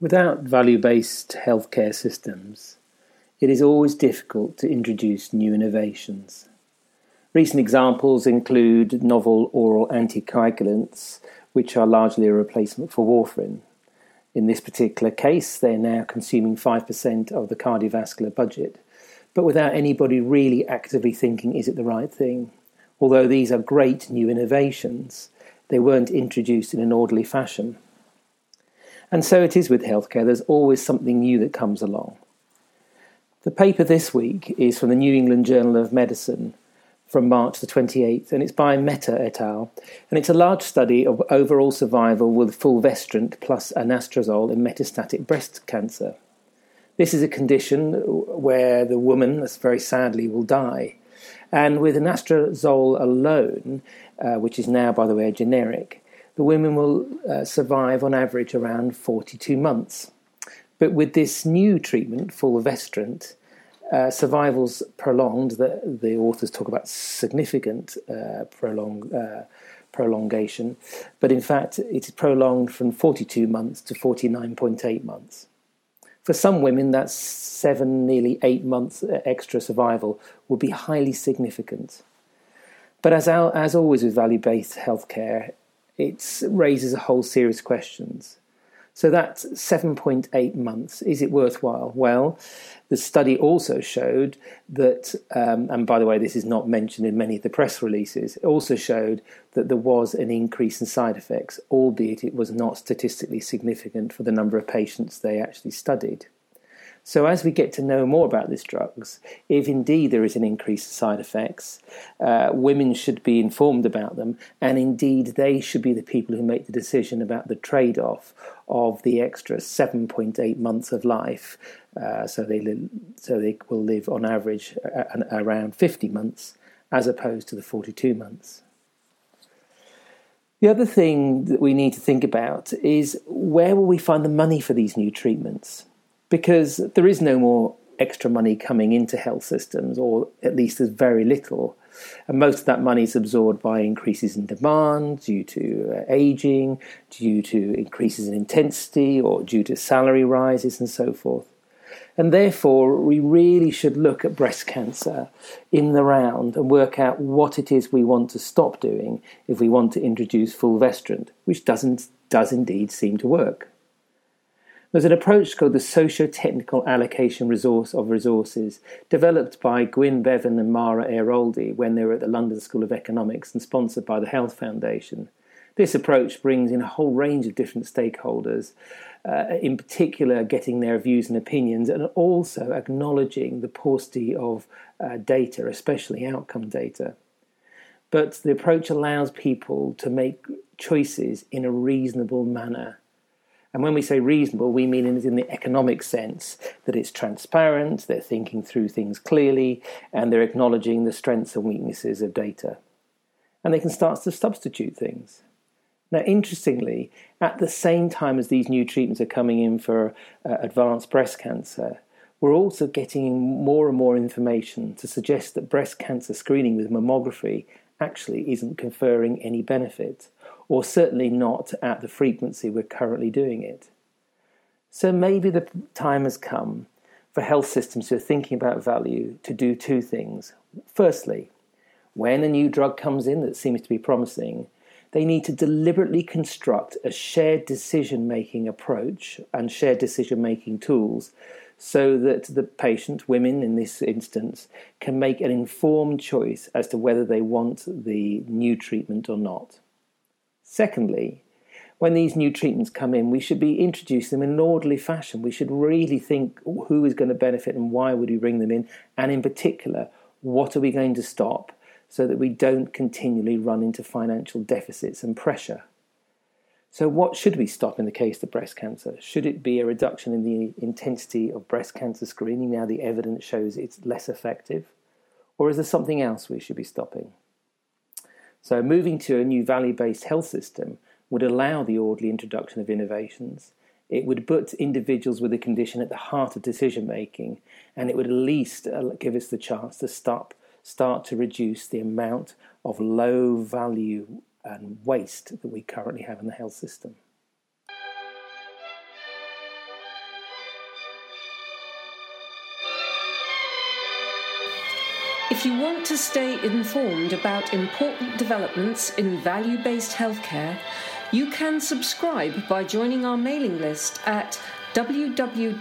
Without value based healthcare systems, it is always difficult to introduce new innovations. Recent examples include novel oral anticoagulants, which are largely a replacement for warfarin. In this particular case, they're now consuming 5% of the cardiovascular budget, but without anybody really actively thinking, is it the right thing? Although these are great new innovations, they weren't introduced in an orderly fashion. And so it is with healthcare, there's always something new that comes along. The paper this week is from the New England Journal of Medicine from March the 28th, and it's by Mehta et al. And it's a large study of overall survival with fulvestrant plus anastrozole in metastatic breast cancer. This is a condition where the woman, very sadly, will die. And with anastrozole alone, uh, which is now, by the way, a generic, the women will uh, survive on average around 42 months. But with this new treatment, fulvestrant, uh, survival's prolonged. The, the authors talk about significant uh, prolong, uh, prolongation, but in fact, it is prolonged from 42 months to 49.8 months. For some women, that's seven, nearly eight months uh, extra survival would be highly significant. But as, as always with value based healthcare, it raises a whole series of questions. So that's 7.8 months. Is it worthwhile? Well, the study also showed that, um, and by the way, this is not mentioned in many of the press releases, it also showed that there was an increase in side effects, albeit it was not statistically significant for the number of patients they actually studied. So, as we get to know more about these drugs, if indeed there is an increase in side effects, uh, women should be informed about them, and indeed they should be the people who make the decision about the trade off of the extra 7.8 months of life. Uh, so, they li- so they will live on average uh, around 50 months as opposed to the 42 months. The other thing that we need to think about is where will we find the money for these new treatments? Because there is no more extra money coming into health systems, or at least there's very little. And most of that money is absorbed by increases in demand due to uh, aging, due to increases in intensity, or due to salary rises and so forth. And therefore, we really should look at breast cancer in the round and work out what it is we want to stop doing if we want to introduce fulvestrant, which doesn't does indeed seem to work. There's an approach called the socio-technical allocation resource of resources, developed by Gwyn Bevan and Mara Airoldi when they were at the London School of Economics and sponsored by the Health Foundation. This approach brings in a whole range of different stakeholders, uh, in particular getting their views and opinions, and also acknowledging the paucity of uh, data, especially outcome data. But the approach allows people to make choices in a reasonable manner and when we say reasonable, we mean in the economic sense that it's transparent, they're thinking through things clearly, and they're acknowledging the strengths and weaknesses of data. And they can start to substitute things. Now, interestingly, at the same time as these new treatments are coming in for uh, advanced breast cancer, we're also getting more and more information to suggest that breast cancer screening with mammography actually isn't conferring any benefit or certainly not at the frequency we're currently doing it. So maybe the time has come for health systems who are thinking about value to do two things. Firstly, when a new drug comes in that seems to be promising, they need to deliberately construct a shared decision making approach and shared decision making tools so that the patient, women in this instance, can make an informed choice as to whether they want the new treatment or not. Secondly, when these new treatments come in, we should be introducing them in an orderly fashion. We should really think who is going to benefit and why would we bring them in, and in particular, what are we going to stop so that we don't continually run into financial deficits and pressure. So, what should we stop in the case of breast cancer? Should it be a reduction in the intensity of breast cancer screening now the evidence shows it's less effective? Or is there something else we should be stopping? So, moving to a new value based health system would allow the orderly introduction of innovations. It would put individuals with a condition at the heart of decision making, and it would at least uh, give us the chance to stop, start to reduce the amount of low value and waste that we currently have in the health system. If you want to stay informed about important developments in value based healthcare, you can subscribe by joining our mailing list at www.3vh.org.